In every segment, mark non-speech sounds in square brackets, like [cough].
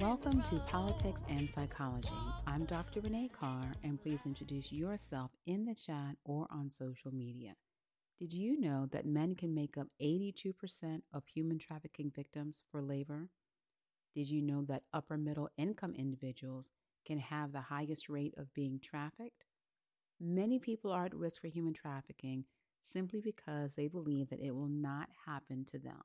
Welcome to Politics and Psychology. I'm Dr. Renee Carr, and please introduce yourself in the chat or on social media. Did you know that men can make up 82% of human trafficking victims for labor? Did you know that upper middle income individuals can have the highest rate of being trafficked? Many people are at risk for human trafficking simply because they believe that it will not happen to them.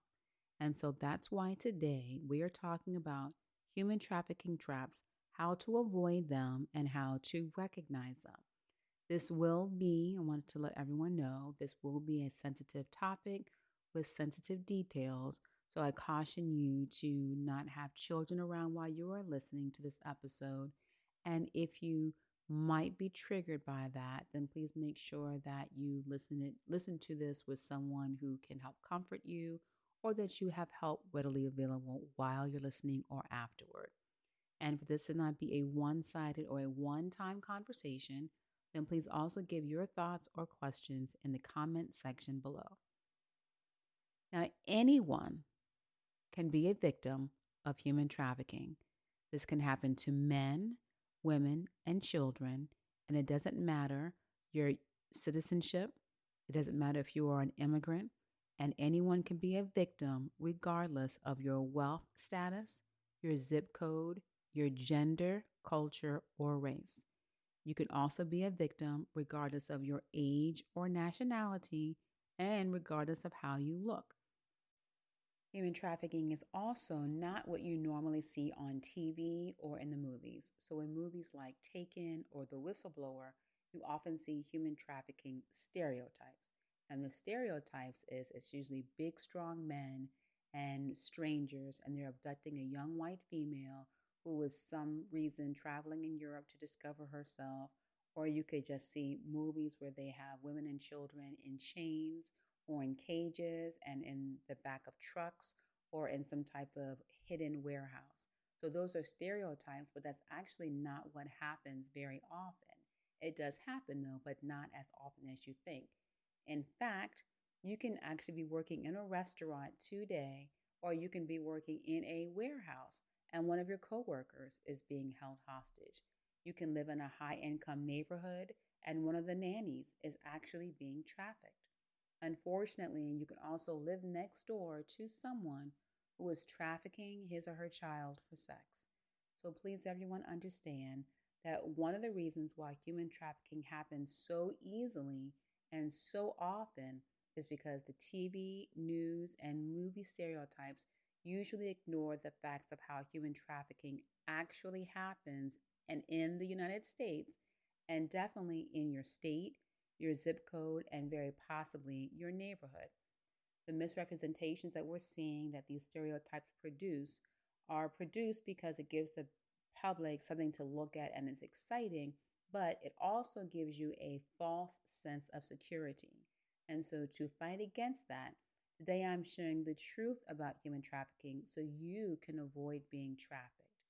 And so that's why today we are talking about human trafficking traps, how to avoid them, and how to recognize them. This will be, I wanted to let everyone know, this will be a sensitive topic with sensitive details. So I caution you to not have children around while you are listening to this episode. And if you might be triggered by that, then please make sure that you listen it, listen to this with someone who can help comfort you or that you have help readily available while you're listening or afterward. And for this to not be a one sided or a one time conversation, then please also give your thoughts or questions in the comment section below. Now, anyone can be a victim of human trafficking. This can happen to men, women, and children, and it doesn't matter your citizenship, it doesn't matter if you are an immigrant, and anyone can be a victim regardless of your wealth status, your zip code, your gender, culture, or race. You can also be a victim regardless of your age or nationality and regardless of how you look. Human trafficking is also not what you normally see on TV or in the movies. So, in movies like Taken or The Whistleblower, you often see human trafficking stereotypes. And the stereotypes is it's usually big, strong men and strangers, and they're abducting a young white female who was some reason traveling in Europe to discover herself. Or you could just see movies where they have women and children in chains or in cages and in the back of trucks or in some type of hidden warehouse. So those are stereotypes, but that's actually not what happens very often. It does happen though, but not as often as you think. In fact, you can actually be working in a restaurant today, or you can be working in a warehouse and one of your coworkers is being held hostage. You can live in a high income neighborhood and one of the nannies is actually being trafficked. Unfortunately, you can also live next door to someone who is trafficking his or her child for sex. So please, everyone, understand that one of the reasons why human trafficking happens so easily and so often is because the TV, news, and movie stereotypes usually ignore the facts of how human trafficking actually happens and in the United States and definitely in your state, your zip code, and very possibly your neighborhood. The misrepresentations that we're seeing that these stereotypes produce are produced because it gives the public something to look at and it's exciting, but it also gives you a false sense of security. And so, to fight against that, today I'm sharing the truth about human trafficking so you can avoid being trafficked.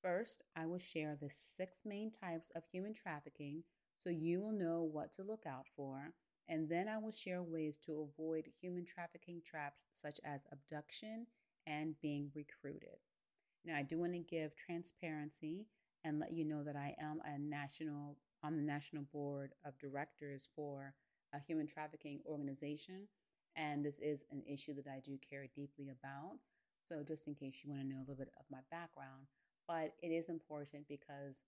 First, I will share the six main types of human trafficking so you will know what to look out for. And then I will share ways to avoid human trafficking traps such as abduction and being recruited. Now, I do want to give transparency and let you know that I am a national on the national board of directors for a human trafficking organization and this is an issue that I do care deeply about. So just in case you want to know a little bit of my background, but it is important because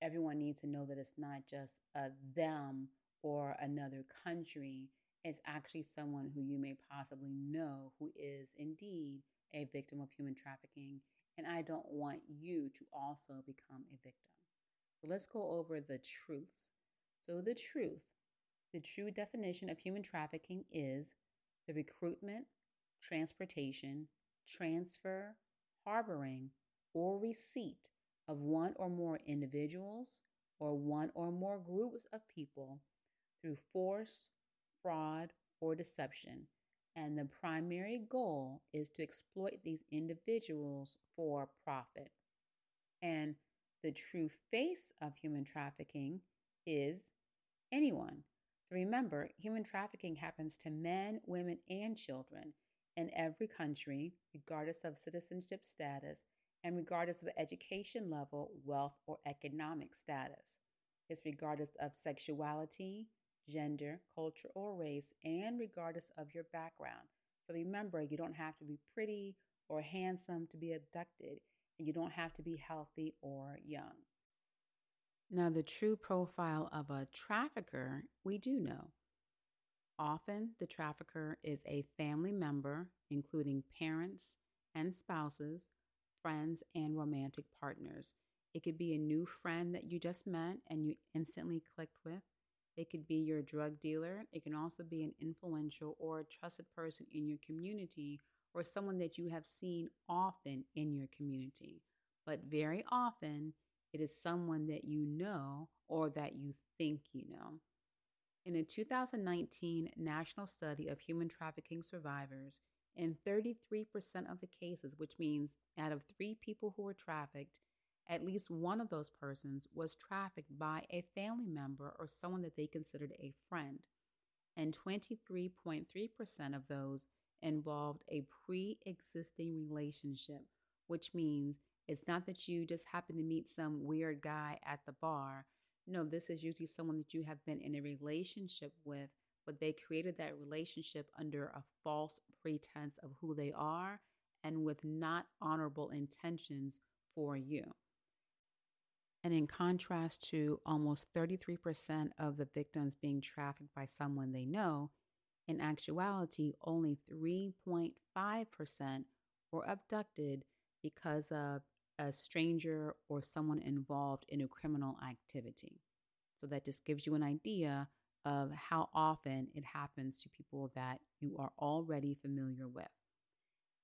everyone needs to know that it's not just a them or another country. It's actually someone who you may possibly know who is indeed a victim of human trafficking and I don't want you to also become a victim. So let's go over the truths. So, the truth, the true definition of human trafficking is the recruitment, transportation, transfer, harboring, or receipt of one or more individuals or one or more groups of people through force, fraud, or deception and the primary goal is to exploit these individuals for profit. And the true face of human trafficking is anyone. So remember, human trafficking happens to men, women, and children in every country, regardless of citizenship status, and regardless of education level, wealth, or economic status. It's regardless of sexuality, gender, culture, or race, and regardless of your background. So remember, you don't have to be pretty or handsome to be abducted, and you don't have to be healthy or young. Now, the true profile of a trafficker, we do know. Often, the trafficker is a family member, including parents and spouses, friends, and romantic partners. It could be a new friend that you just met and you instantly clicked with. It could be your drug dealer. It can also be an influential or a trusted person in your community or someone that you have seen often in your community. But very often, it is someone that you know or that you think you know. In a 2019 national study of human trafficking survivors, in 33% of the cases, which means out of three people who were trafficked, at least one of those persons was trafficked by a family member or someone that they considered a friend. And 23.3% of those involved a pre existing relationship, which means it's not that you just happen to meet some weird guy at the bar. No, this is usually someone that you have been in a relationship with, but they created that relationship under a false pretense of who they are and with not honorable intentions for you. And in contrast to almost 33% of the victims being trafficked by someone they know, in actuality, only 3.5% were abducted because of a stranger or someone involved in a criminal activity. So that just gives you an idea of how often it happens to people that you are already familiar with.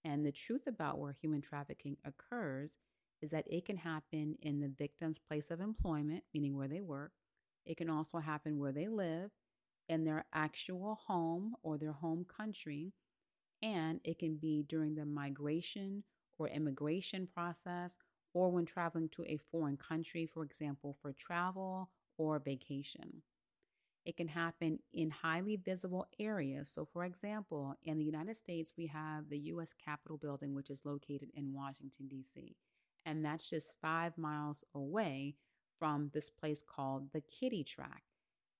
And the truth about where human trafficking occurs is that it can happen in the victim's place of employment, meaning where they work. It can also happen where they live, in their actual home or their home country. And it can be during the migration or immigration process or when traveling to a foreign country, for example, for travel or vacation. It can happen in highly visible areas. So, for example, in the United States, we have the U.S. Capitol building, which is located in Washington, D.C., and that's just five miles away from this place called the Kiddie Track.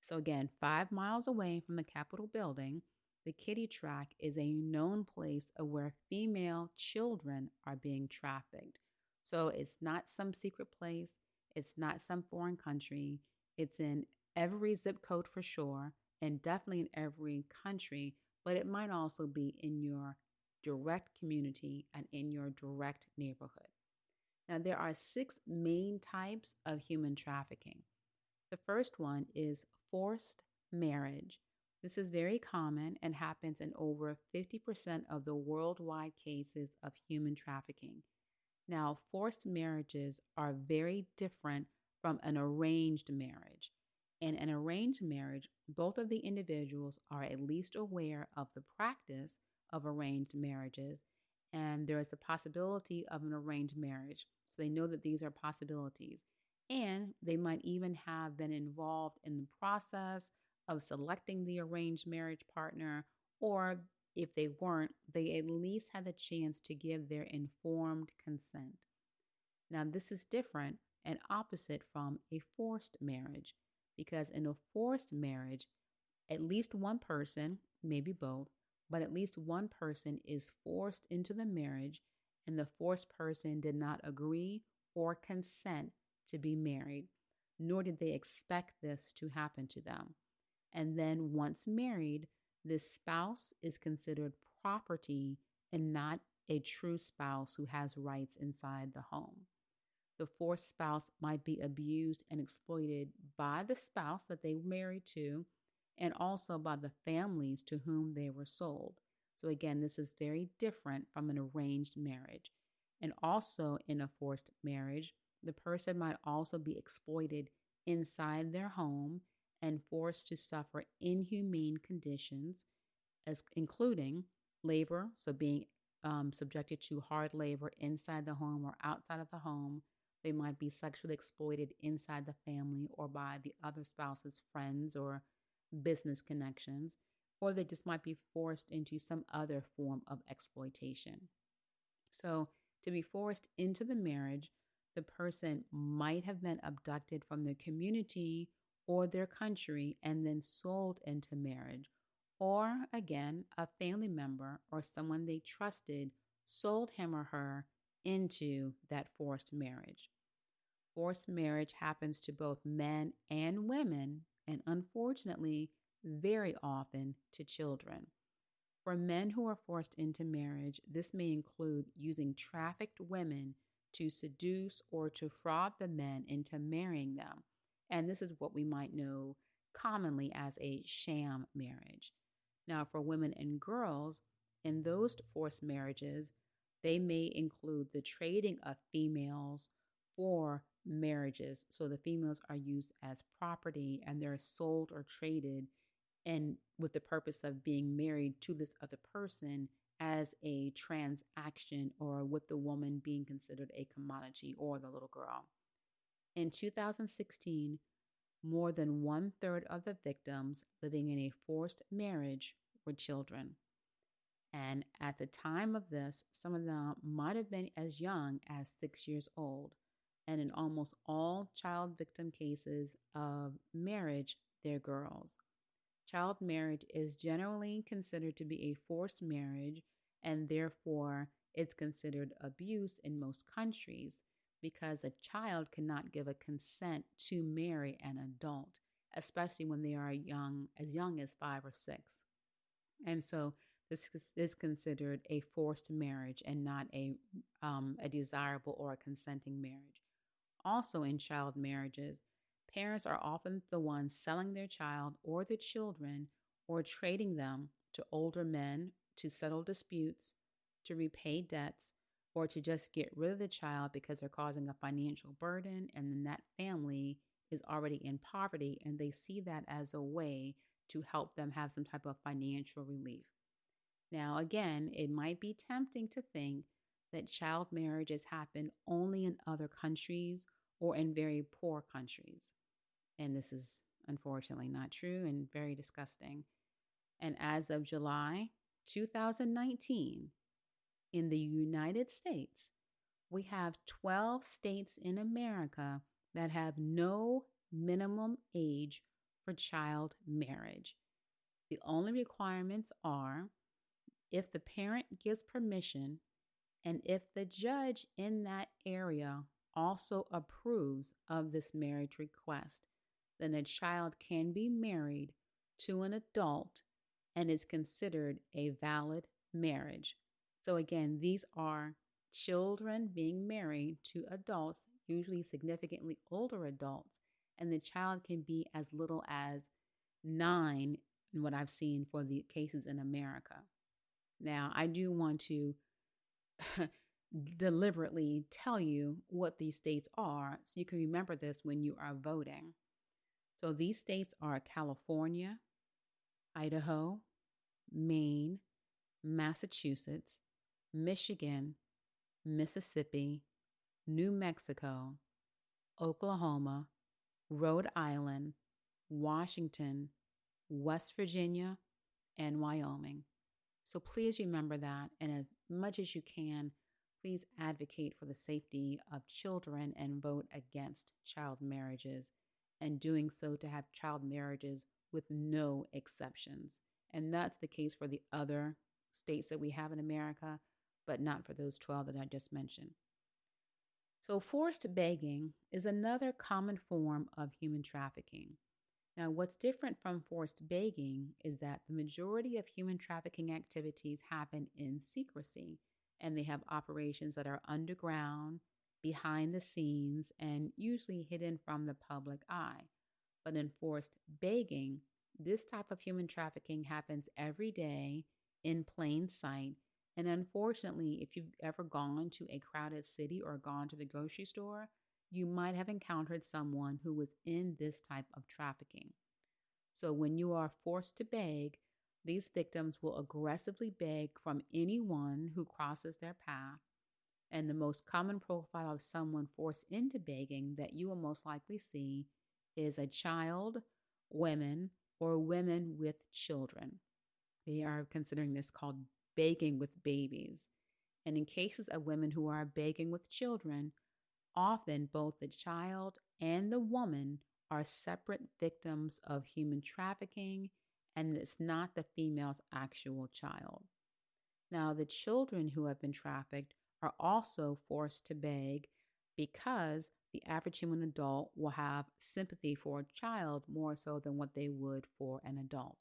So, again, five miles away from the Capitol building, the Kiddie Track is a known place of where female children are being trafficked. So, it's not some secret place, it's not some foreign country, it's in every zip code for sure, and definitely in every country, but it might also be in your direct community and in your direct neighborhood. Now, there are six main types of human trafficking. The first one is forced marriage. This is very common and happens in over 50% of the worldwide cases of human trafficking. Now, forced marriages are very different from an arranged marriage. In an arranged marriage, both of the individuals are at least aware of the practice of arranged marriages, and there is a possibility of an arranged marriage. So they know that these are possibilities. And they might even have been involved in the process of selecting the arranged marriage partner, or if they weren't, they at least had the chance to give their informed consent. Now, this is different and opposite from a forced marriage, because in a forced marriage, at least one person, maybe both, but at least one person is forced into the marriage, and the forced person did not agree or consent to be married, nor did they expect this to happen to them. And then, once married, this spouse is considered property and not a true spouse who has rights inside the home. The forced spouse might be abused and exploited by the spouse that they married to and also by the families to whom they were sold. So, again, this is very different from an arranged marriage. And also, in a forced marriage, the person might also be exploited inside their home and forced to suffer inhumane conditions, as including labor, so being um, subjected to hard labor inside the home or outside of the home. They might be sexually exploited inside the family or by the other spouse's friends or business connections, or they just might be forced into some other form of exploitation. So, To be forced into the marriage, the person might have been abducted from their community or their country and then sold into marriage. Or again, a family member or someone they trusted sold him or her into that forced marriage. Forced marriage happens to both men and women, and unfortunately, very often to children. For men who are forced into marriage, this may include using trafficked women to seduce or to fraud the men into marrying them. And this is what we might know commonly as a sham marriage. Now, for women and girls, in those forced marriages, they may include the trading of females for marriages. So the females are used as property and they're sold or traded and with the purpose of being married to this other person as a transaction or with the woman being considered a commodity or the little girl. In 2016, more than one third of the victims living in a forced marriage were children. And at the time of this, some of them might have been as young as six years old. And in almost all child victim cases of marriage, they're girls. Child marriage is generally considered to be a forced marriage, and therefore it's considered abuse in most countries because a child cannot give a consent to marry an adult, especially when they are young, as young as five or six. And so this is considered a forced marriage and not a, um, a desirable or a consenting marriage. Also, in child marriages, parents are often the ones selling their child or their children or trading them to older men to settle disputes, to repay debts, or to just get rid of the child because they're causing a financial burden and then that family is already in poverty and they see that as a way to help them have some type of financial relief. Now, again, it might be tempting to think that child marriages happen only in other countries or in very poor countries. And this is unfortunately not true and very disgusting. And as of July 2019, in the United States, we have 12 states in America that have no minimum age for child marriage. The only requirements are if the parent gives permission and if the judge in that area also approves of this marriage request, then a child can be married to an adult and is considered a valid marriage. So, again, these are children being married to adults, usually significantly older adults, and the child can be as little as nine, in what I've seen for the cases in America. Now, I do want to [laughs] deliberately tell you what these states are so you can remember this when you are voting. So, these states are California, Idaho, Maine, Massachusetts, Michigan, Mississippi, New Mexico, Oklahoma, Rhode Island, Washington, West Virginia, and Wyoming. So please remember that, and much as you can, please advocate for the safety of children and vote against child marriages, and doing so to have child marriages with no exceptions. And that's the case for the other states that we have in America, but not for those 12 that I just mentioned. So, forced begging is another common form of human trafficking. Now, what's different from forced begging is that the majority of human trafficking activities happen in secrecy, and they have operations that are underground, behind the scenes, and usually hidden from the public eye. But in forced begging, this type of human trafficking happens every day in plain sight. And unfortunately, if you've ever gone to a crowded city or gone to the grocery store, you might have encountered someone who was in this type of trafficking. So, when you are forced to beg, these victims will aggressively beg from anyone who crosses their path. And the most common profile of someone forced into begging that you will most likely see is a child, women, or women with children. They are considering this called begging with babies. And in cases of women who are begging with children, often both the child and the woman are separate victims of human trafficking, and it's not the female's actual child. Now, the children who have been trafficked are also forced to beg because the average human adult will have sympathy for a child more so than what they would for an adult.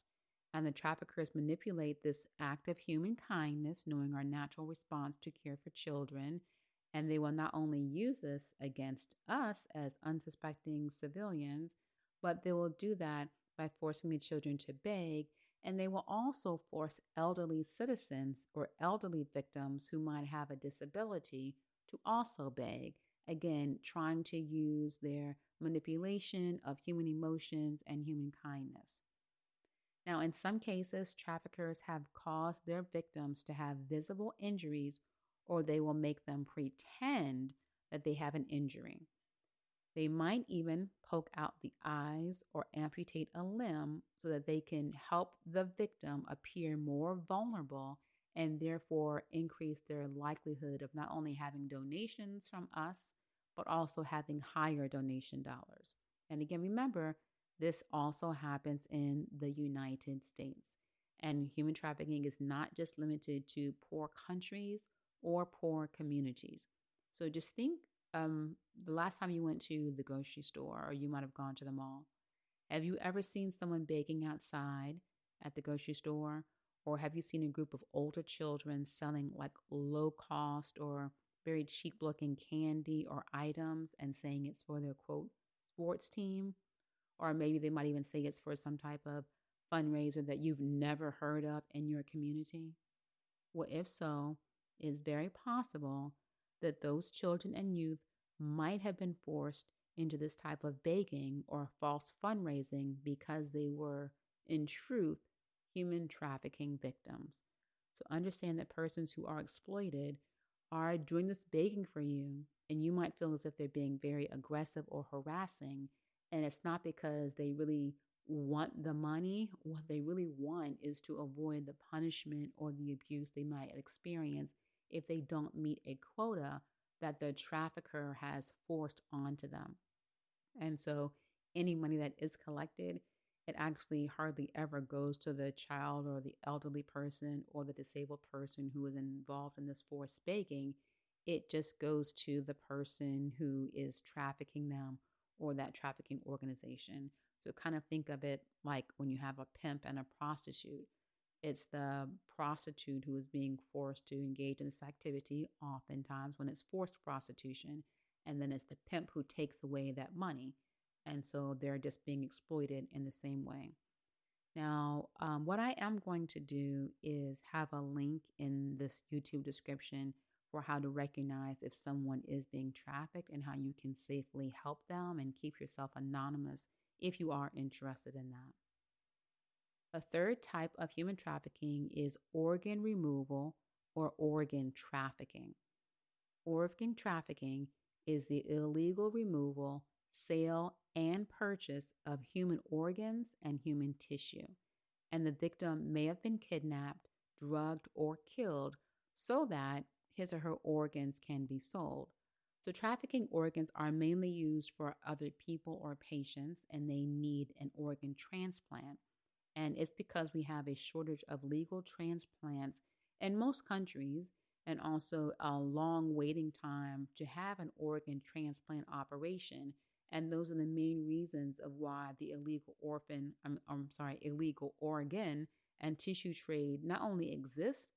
And the traffickers manipulate this act of human kindness, knowing our natural response to care for children. And they will not only use this against us as unsuspecting civilians, but they will do that by forcing the children to beg. And they will also force elderly citizens or elderly victims who might have a disability to also beg. Again, trying to use their manipulation of human emotions and human kindness. Now, in some cases, traffickers have caused their victims to have visible injuries or they will make them pretend that they have an injury. They might even poke out the eyes or amputate a limb so that they can help the victim appear more vulnerable and therefore increase their likelihood of not only having donations from us, but also having higher donation dollars. And again, remember, this also happens in the United States. And human trafficking is not just limited to poor countries or poor communities. So just think um, the last time you went to the grocery store or you might have gone to the mall. Have you ever seen someone baking outside at the grocery store? Or have you seen a group of older children selling like low cost or very cheap looking candy or items and saying it's for their quote sports team? Or maybe they might even say it's for some type of fundraiser that you've never heard of in your community? Well, if so, it's very possible that those children and youth might have been forced into this type of begging or false fundraising because they were, in truth, human trafficking victims. So understand that persons who are exploited are doing this begging for you, and you might feel as if they're being very aggressive or harassing and it's not because they really want the money. What they really want is to avoid the punishment or the abuse they might experience if they don't meet a quota that the trafficker has forced onto them. And so any money that is collected, it actually hardly ever goes to the child or the elderly person or the disabled person who is involved in this forced begging. It just goes to the person who is trafficking them or that trafficking organization. So kind of think of it like when you have a pimp and a prostitute. It's the prostitute who is being forced to engage in this activity, oftentimes when it's forced prostitution. And then it's the pimp who takes away that money. And so they're just being exploited in the same way. Now, um, what I am going to do is have a link in this YouTube description for how to recognize if someone is being trafficked and how you can safely help them and keep yourself anonymous if you are interested in that. A third type of human trafficking is organ removal or organ trafficking. Organ trafficking is the illegal removal, sale, and purchase of human organs and human tissue. And the victim may have been kidnapped, drugged, or killed so that his or her organs can be sold. So, trafficking organs are mainly used for other people or patients, and they need an organ transplant. And it's because we have a shortage of legal transplants in most countries, and also a long waiting time to have an organ transplant operation. And those are the main reasons of why the illegal orphan, I'm, I'm sorry, illegal organ and tissue trade not only exists,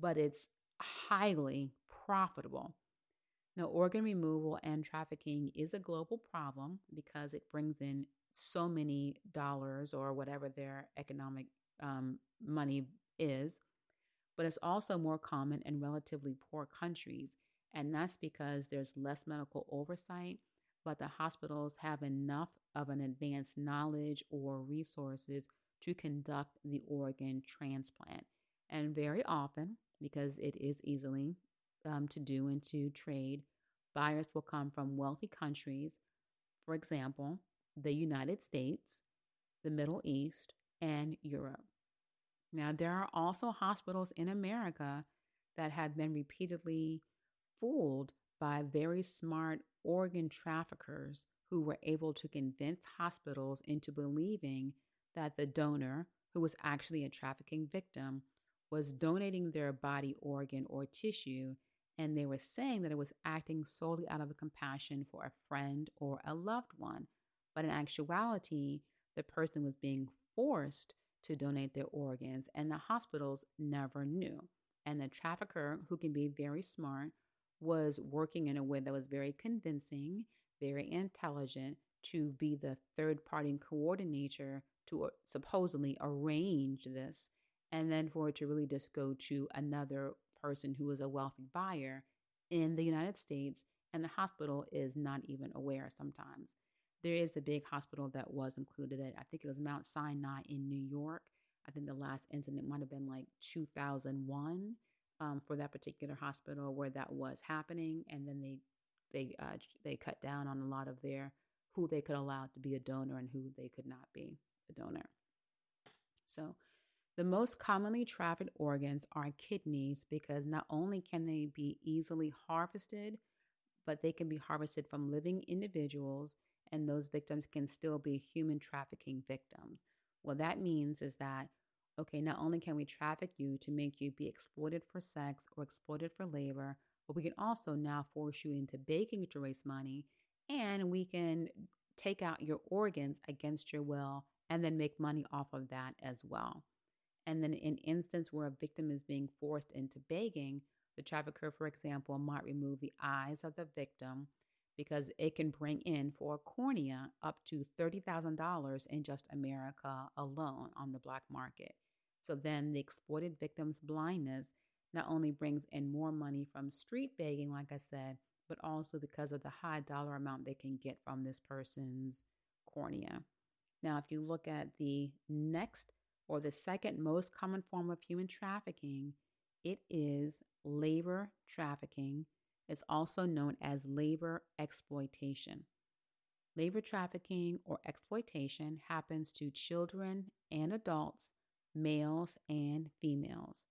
but it's highly profitable. Now, organ removal and trafficking is a global problem because it brings in so many dollars or whatever their economic um, money is, but it's also more common in relatively poor countries. And that's because there's less medical oversight, but the hospitals have enough of an advanced knowledge or resources to conduct the organ transplant. And very often, because it is easily um, to do and to trade. Buyers will come from wealthy countries, for example, the United States, the Middle East, and Europe. Now, there are also hospitals in America that have been repeatedly fooled by very smart organ traffickers who were able to convince hospitals into believing that the donor, who was actually a trafficking victim, was donating their body organ or tissue, and they were saying that it was acting solely out of a compassion for a friend or a loved one. But in actuality, the person was being forced to donate their organs, and the hospitals never knew. And the trafficker, who can be very smart, was working in a way that was very convincing, very intelligent to be the third party coordinator to uh, supposedly arrange this, and then for it to really just go to another person who is a wealthy buyer in the United States, and the hospital is not even aware sometimes. There is a big hospital that was included that I think it was Mount Sinai in New York. I think the last incident might have been like 2001 um, for that particular hospital where that was happening, and then they they uh, they cut down on a lot of their who they could allow to be a donor and who they could not be a donor. So, the most commonly trafficked organs are kidneys because not only can they be easily harvested, but they can be harvested from living individuals, and those victims can still be human trafficking victims. What that means is that okay, not only can we traffic you to make you be exploited for sex or exploited for labor, but we can also now force you into baking to raise money and we can take out your organs against your will and then make money off of that as well. And then, in instance where a victim is being forced into begging, the trafficker, for example, might remove the eyes of the victim because it can bring in for a cornea up to $30,000 in just America alone on the black market. So then the exploited victim's blindness not only brings in more money from street begging, like I said, but also because of the high dollar amount they can get from this person's cornea. Now, if you look at the next or the second most common form of human trafficking, it is labor trafficking. It's also known as labor exploitation. Labor trafficking or exploitation happens to children and adults males and females.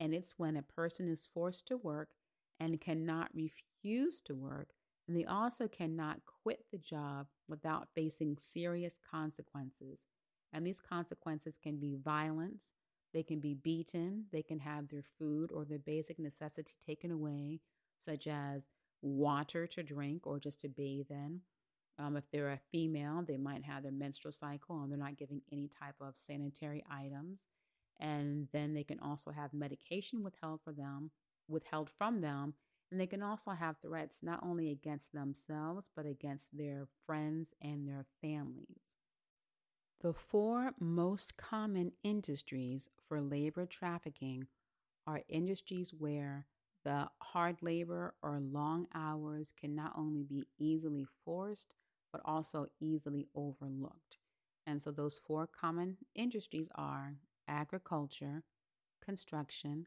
And it's when a person is forced to work and cannot refuse to work, and they also cannot quit the job without facing serious consequences. And these consequences can be violence, they can be beaten, they can have their food or their basic necessity taken away, such as water to drink or just to bathe in. Um, if they're a female, they might have their menstrual cycle and they're not giving any type of sanitary items. And then they can also have medication withheld for them, withheld from them. And they can also have threats not only against themselves, but against their friends and their families. The four most common industries for labor trafficking are industries where the hard labor or long hours can not only be easily forced, but also easily overlooked. And so those four common industries are agriculture, construction,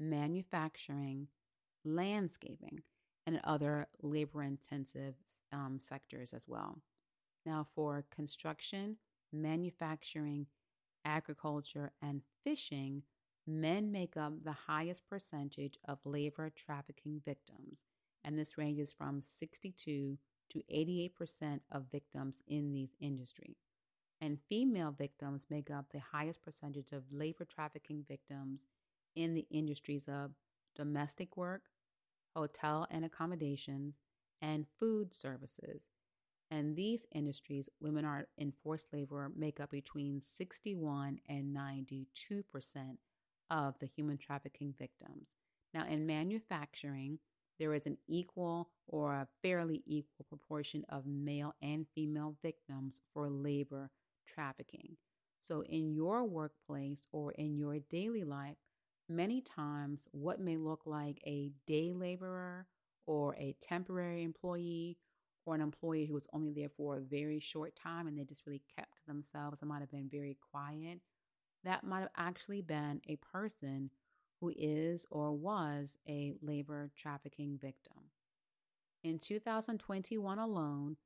manufacturing, landscaping, and other labor intensive um, sectors as well. Now, for construction, manufacturing, agriculture, and fishing, men make up the highest percentage of labor trafficking victims, and this ranges from 62 to 88% of victims in these industries. And female victims make up the highest percentage of labor trafficking victims in the industries of domestic work, hotel and accommodations, and food services. And these industries, women are in forced labor, make up between 61 and 92% of the human trafficking victims. Now, in manufacturing, there is an equal or a fairly equal proportion of male and female victims for labor trafficking. So, in your workplace or in your daily life, many times what may look like a day laborer or a temporary employee or an employee who was only there for a very short time and they just really kept themselves and might have been very quiet, that might have actually been a person who is or was a labor trafficking victim. In 2021 alone,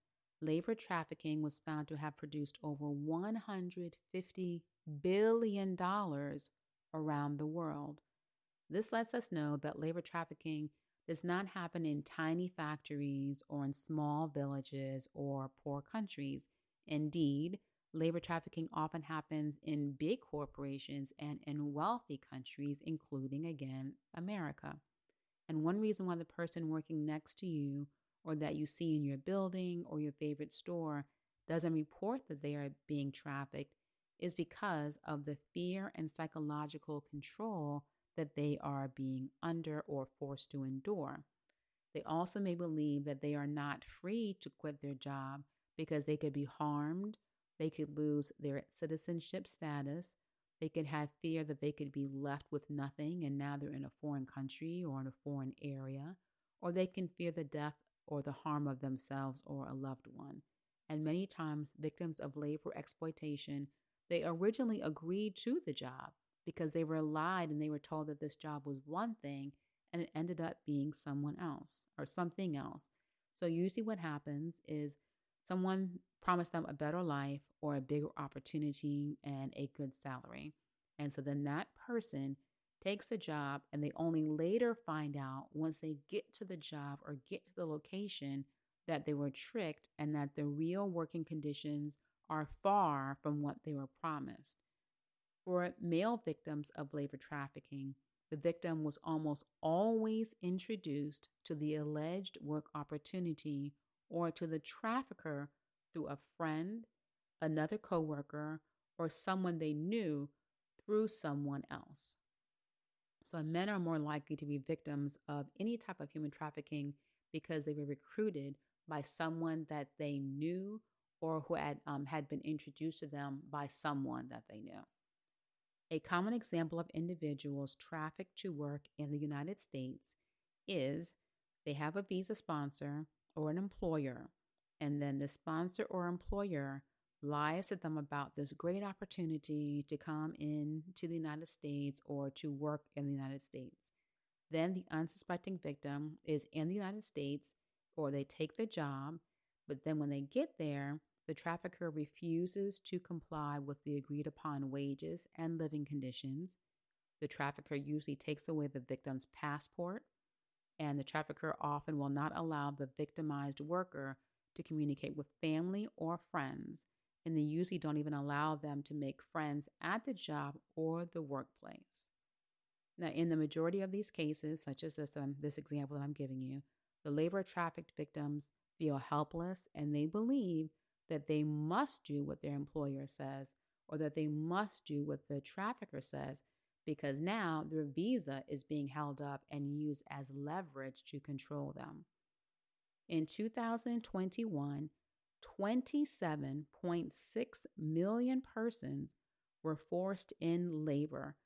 labor trafficking was found to have produced over $150 billion around the world. This lets us know that labor trafficking does not happen in tiny factories or in small villages or poor countries. Indeed, labor trafficking often happens in big corporations and in wealthy countries, including, again, America. And one reason why the person working next to you or that you see in your building or your favorite store doesn't report that they are being trafficked is because of the fear and psychological control that they are being under or forced to endure. They also may believe that they are not free to quit their job because they could be harmed, they could lose their citizenship status, they could have fear that they could be left with nothing and now they're in a foreign country or in a foreign area, or they can fear the death or the harm of themselves or a loved one. And many times, victims of labor exploitation, they originally agreed to the job because they were lied and they were told that this job was one thing and it ended up being someone else or something else. So, usually, what happens is someone promised them a better life or a bigger opportunity and a good salary. And so then that person takes the job and they only later find out once they get to the job or get to the location that they were tricked and that the real working conditions are far from what they were promised. For male victims of labor trafficking, the victim was almost always introduced to the alleged work opportunity or to the trafficker through a friend, another coworker, or someone they knew through someone else. So men are more likely to be victims of any type of human trafficking because they were recruited by someone that they knew or who had, um, had been introduced to them by someone that they knew. A common example of individuals trafficked to work in the United States is they have a visa sponsor or an employer, and then the sponsor or employer lies to them about this great opportunity to come in to the United States or to work in the United States. Then the unsuspecting victim is in the United States or they take the job, but then when they get there, the trafficker refuses to comply with the agreed upon wages and living conditions. The trafficker usually takes away the victim's passport, and the trafficker often will not allow the victimized worker to communicate with family or friends and they usually don't even allow them to make friends at the job or the workplace. Now, in the majority of these cases, such as this, um, this example that I'm giving you, the labor trafficked victims feel helpless and they believe that they must do what their employer says or that they must do what the trafficker says because now their visa is being held up and used as leverage to control them. In 2021, 27.6 million persons were forced in labor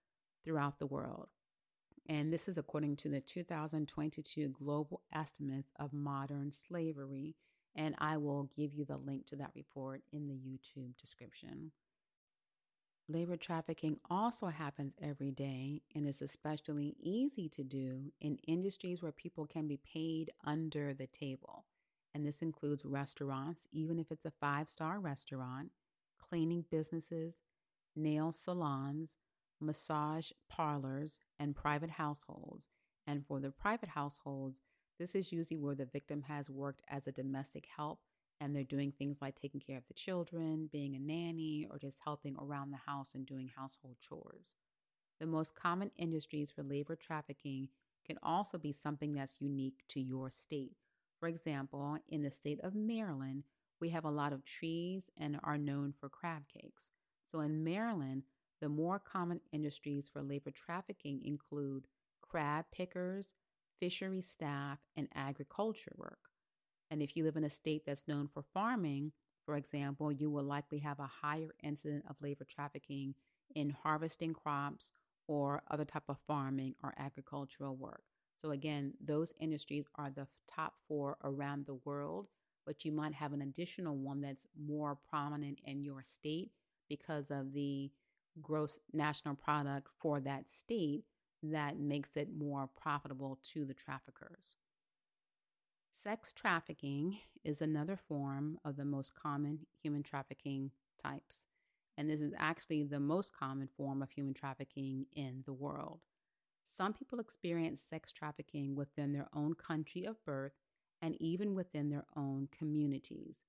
throughout the world. And this is according to the 2022 Global Estimates of Modern Slavery. And I will give you the link to that report in the YouTube description. Labor trafficking also happens every day and is especially easy to do in industries where people can be paid under the table and this includes restaurants, even if it's a five star restaurant, cleaning businesses, nail salons, massage parlors, and private households. And for the private households, this is usually where the victim has worked as a domestic help and they're doing things like taking care of the children, being a nanny, or just helping around the house and doing household chores. The most common industries for labor trafficking can also be something that's unique to your state. For example, in the state of Maryland, we have a lot of trees and are known for crab cakes. So in Maryland, the more common industries for labor trafficking include crab pickers, fishery staff, and agriculture work. And if you live in a state that's known for farming, for example, you will likely have a higher incident of labor trafficking in harvesting crops or other type of farming or agricultural work. So, again, those industries are the top four around the world, but you might have an additional one that's more prominent in your state because of the gross national product for that state that makes it more profitable to the traffickers. Sex trafficking is another form of the most common human trafficking types. And this is actually the most common form of human trafficking in the world. Some people experience sex trafficking within their own country of birth and even within their own communities.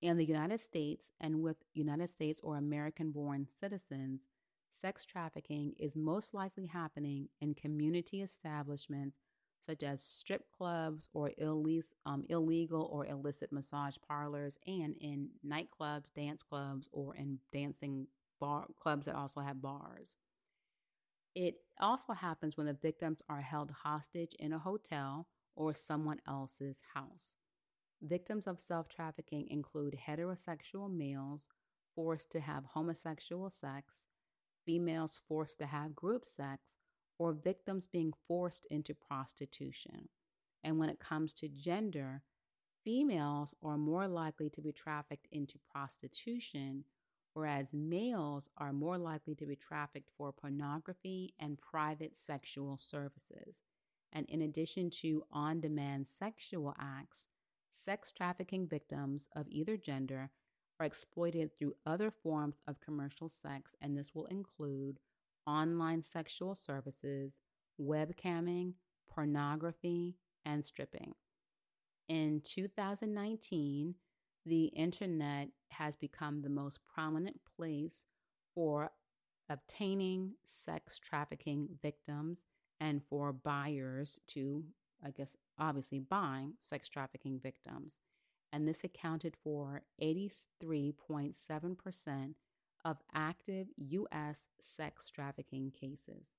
In the United States and with United States or American born citizens, sex trafficking is most likely happening in community establishments such as strip clubs or um, illegal or illicit massage parlors, and in nightclubs, dance clubs, or in dancing bar clubs that also have bars. It also happens when the victims are held hostage in a hotel or someone else's house. Victims of sex trafficking include heterosexual males forced to have homosexual sex, females forced to have group sex, or victims being forced into prostitution. And when it comes to gender, females are more likely to be trafficked into prostitution, whereas males are more likely to be trafficked for pornography and private sexual services. And in addition to on demand sexual acts, sex trafficking victims of either gender are exploited through other forms of commercial sex, and this will include online sexual services, webcamming, pornography, and stripping. In 2019, the internet has become the most prominent place for obtaining sex trafficking victims and for buyers to, I guess, obviously buying sex trafficking victims. And this accounted for 83.7% of active U.S. sex trafficking cases.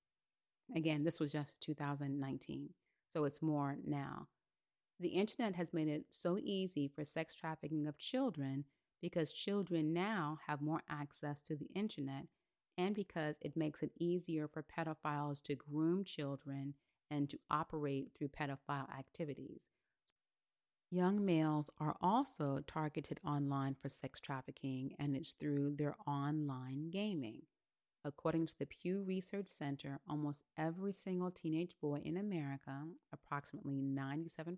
Again, this was just 2019, so it's more now. The internet has made it so easy for sex trafficking of children because children now have more access to the internet and because it makes it easier for pedophiles to groom children and to operate through pedophile activities. Young males are also targeted online for sex trafficking, and it's through their online gaming. According to the Pew Research Center, almost every single teenage boy in America, approximately 97%,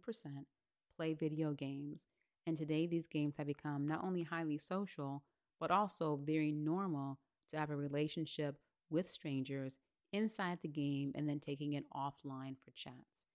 play video games. And today, these games have become not only highly social, but also very normal to have a relationship with strangers inside the game and then taking it offline for chats.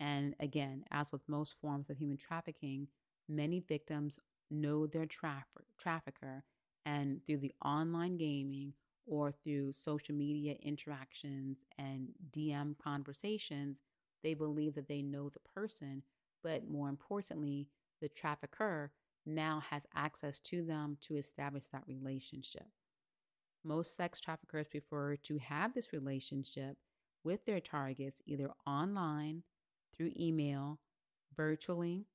And again, as with most forms of human trafficking, many victims know their trafficker, and through the online gaming or through social media interactions and DM conversations, they believe that they know the person, but more importantly, the trafficker now has access to them to establish that relationship. Most sex traffickers prefer to have this relationship with their targets either online through email, virtually,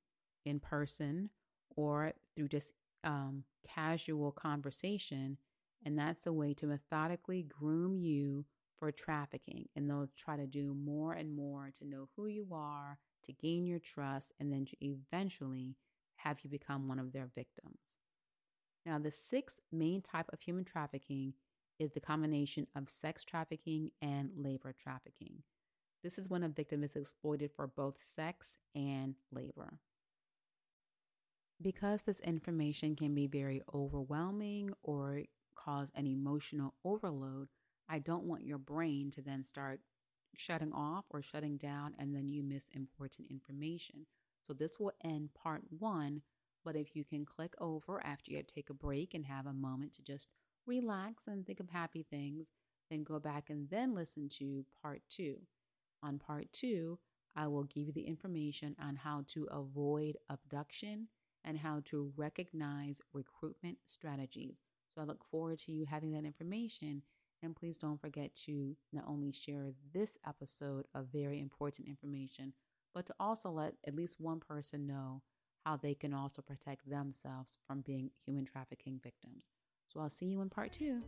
in person, or through just um, casual conversation. And that's a way to methodically groom you for trafficking. And they'll try to do more and more to know who you are, to gain your trust, and then to eventually have you become one of their victims. Now, the sixth main type of human trafficking is the combination of sex trafficking and labor trafficking. This is when a victim is exploited for both sex and labor. Because this information can be very overwhelming or cause an emotional overload, I don't want your brain to then start shutting off or shutting down and then you miss important information. So this will end part one, but if you can click over after you take a break and have a moment to just relax and think of happy things, then go back and then listen to part two. On part two, I will give you the information on how to avoid abduction and how to recognize recruitment strategies. So I look forward to you having that information. And please don't forget to not only share this episode of very important information, but to also let at least one person know how they can also protect themselves from being human trafficking victims. So I'll see you in part two.